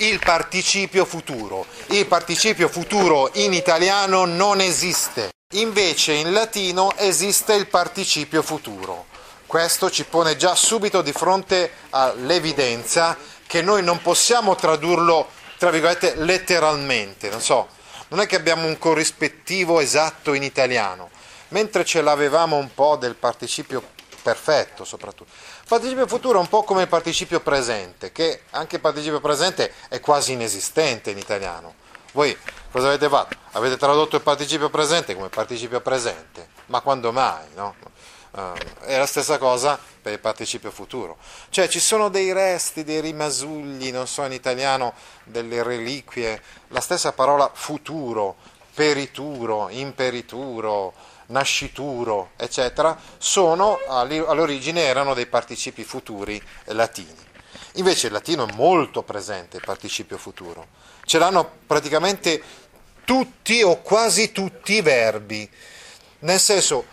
Il participio futuro. Il participio futuro in italiano non esiste. Invece in latino esiste il participio futuro. Questo ci pone già subito di fronte all'evidenza che noi non possiamo tradurlo, tra virgolette, letteralmente, non so, non è che abbiamo un corrispettivo esatto in italiano, mentre ce l'avevamo un po' del participio perfetto soprattutto. Il participio futuro è un po' come il participio presente, che anche il participio presente è quasi inesistente in italiano. Voi cosa avete fatto? Avete tradotto il participio presente come participio presente, ma quando mai, no? Uh, è la stessa cosa per il participio futuro. Cioè ci sono dei resti, dei rimasugli, non so in italiano, delle reliquie, la stessa parola futuro, perituro, imperituro, nascituro, eccetera, sono all'origine erano dei participi futuri latini. Invece il latino è molto presente il participio futuro. Ce l'hanno praticamente tutti o quasi tutti i verbi. Nel senso,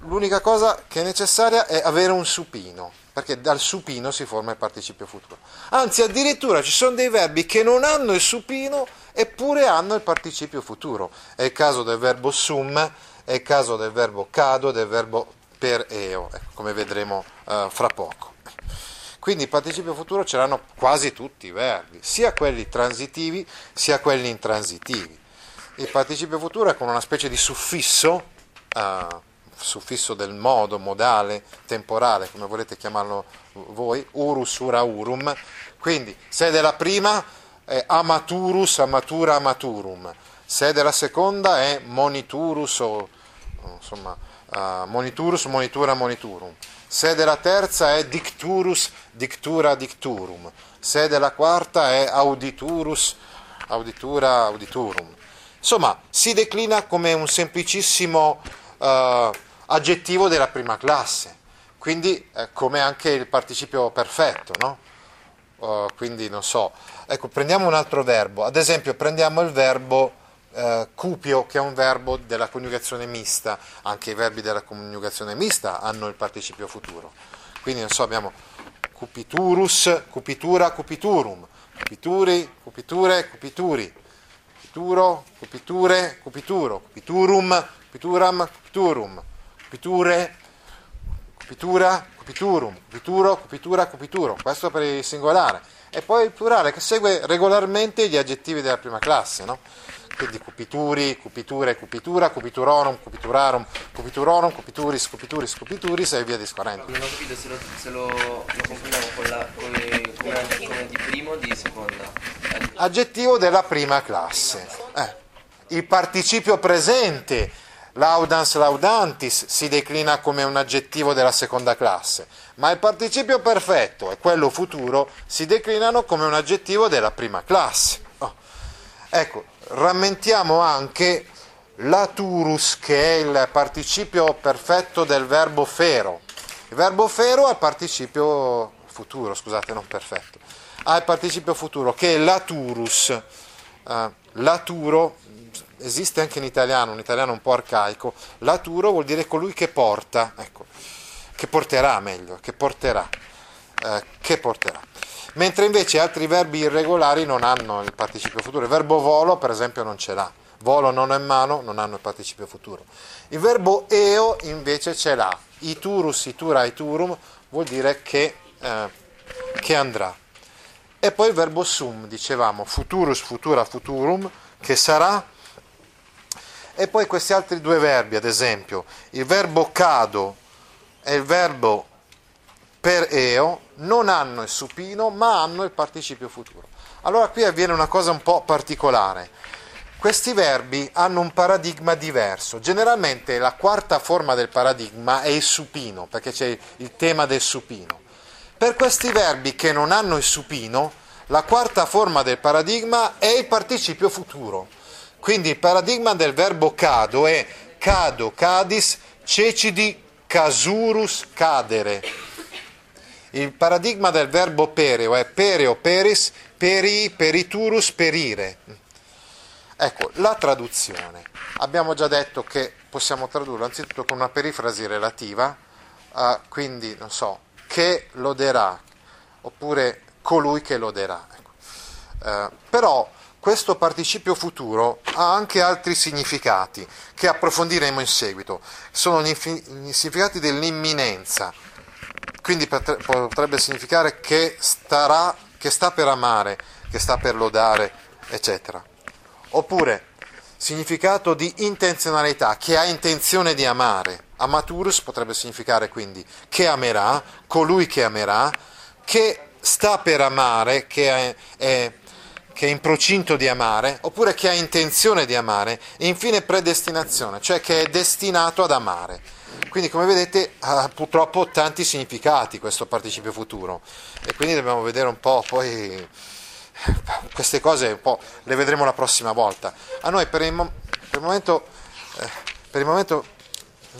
l'unica cosa che è necessaria è avere un supino, perché dal supino si forma il participio futuro. Anzi, addirittura ci sono dei verbi che non hanno il supino eppure hanno il participio futuro. È il caso del verbo sum, è il caso del verbo cado, del verbo per eo, ecco, come vedremo uh, fra poco. Quindi il participio futuro ce l'hanno quasi tutti i verbi, sia quelli transitivi sia quelli intransitivi. Il participio futuro è con una specie di suffisso. Uh, suffisso del modo, modale, temporale, come volete chiamarlo voi, urus, ura, urum. Quindi, se è della prima è amaturus, amatura, amaturum. Se è della seconda è moniturus o insomma, uh, moniturus, monitura, moniturum. Se della terza è dicturus, dictura, dicturum. Se della quarta è auditurus, auditura, auditurum. Insomma, si declina come un semplicissimo uh, aggettivo della prima classe, quindi eh, come anche il participio perfetto, no? Uh, quindi non so, ecco, prendiamo un altro verbo, ad esempio prendiamo il verbo uh, cupio, che è un verbo della coniugazione mista, anche i verbi della coniugazione mista hanno il participio futuro, quindi non so, abbiamo cupiturus, cupitura, cupiturum, cupituri, cupiture, cupituri, cupituro, cupiture, cupituro, cupiturum, cupituram, cupiturum. Cupiture, cupitura, cupiturum, cupituro, cupitura, cupituro, questo per il singolare. E poi il plurale che segue regolarmente gli aggettivi della prima classe, no? Quindi cupituri, cupiture, cupitura, cupiturorum, cupiturarum, cupiturorum, cupituris, cupituris, cupituris e via discorrendo. Non ho capito se lo, se lo, lo compiliamo con la, come, come, come di primo o di seconda. Aggettivo della prima classe. Eh. Il participio presente Laudans laudantis si declina come un aggettivo della seconda classe, ma il participio perfetto e quello futuro si declinano come un aggettivo della prima classe. Ecco, rammentiamo anche laturus, che è il participio perfetto del verbo fero. Il verbo fero ha il participio futuro, scusate, non perfetto. Ha il participio futuro che è laturus. Uh, laturo esiste anche in italiano, un italiano un po' arcaico, laturo vuol dire colui che porta, ecco, che porterà meglio, che porterà, eh, che porterà. Mentre invece altri verbi irregolari non hanno il participio futuro. Il verbo volo, per esempio, non ce l'ha. Volo non è mano, non hanno il participio futuro. Il verbo eo invece ce l'ha. Iturus, itura, iturum vuol dire che, eh, che andrà. E poi il verbo sum, dicevamo, futurus, futura, futurum, che sarà e poi questi altri due verbi, ad esempio, il verbo cado e il verbo per eo non hanno il supino ma hanno il participio futuro. Allora qui avviene una cosa un po' particolare. Questi verbi hanno un paradigma diverso. Generalmente la quarta forma del paradigma è il supino, perché c'è il tema del supino. Per questi verbi che non hanno il supino, La quarta forma del paradigma è il participio futuro. Quindi il paradigma del verbo cado è cado, cadis, cecidi, casurus, cadere. Il paradigma del verbo pereo è pereo, peris, peri, periturus, perire. Ecco, la traduzione. Abbiamo già detto che possiamo tradurlo anzitutto con una perifrasi relativa, uh, quindi, non so, che loderà, oppure colui che loderà. Ecco. Uh, però questo participio futuro ha anche altri significati che approfondiremo in seguito. Sono gli significati dell'imminenza, quindi potrebbe significare che, starà, che sta per amare, che sta per lodare, eccetera. Oppure significato di intenzionalità, che ha intenzione di amare. Amaturus potrebbe significare quindi che amerà, colui che amerà, che sta per amare, che è, è, che è in procinto di amare, oppure che ha intenzione di amare, e infine predestinazione, cioè che è destinato ad amare. Quindi come vedete ha purtroppo tanti significati questo participio futuro e quindi dobbiamo vedere un po' poi queste cose un po' le vedremo la prossima volta. A noi per il, mo- per il momento, eh, per il momento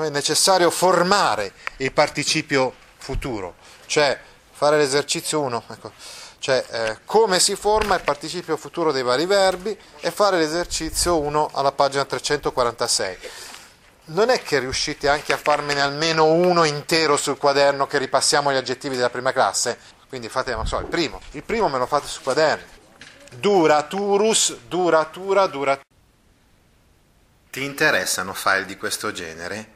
è necessario formare il participio futuro, cioè fare l'esercizio 1, ecco, cioè eh, come si forma il participio futuro dei vari verbi e fare l'esercizio 1 alla pagina 346. Non è che riuscite anche a farmene almeno uno intero sul quaderno che ripassiamo gli aggettivi della prima classe? Quindi fate, non so, il primo. Il primo me lo fate su quaderni. Duraturus, duratura, duratura. Ti interessano file di questo genere?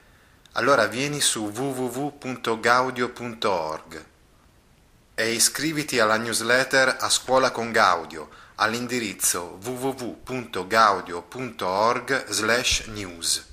Allora vieni su www.gaudio.org e iscriviti alla newsletter A Scuola con Gaudio all'indirizzo www.gaudio.org/news.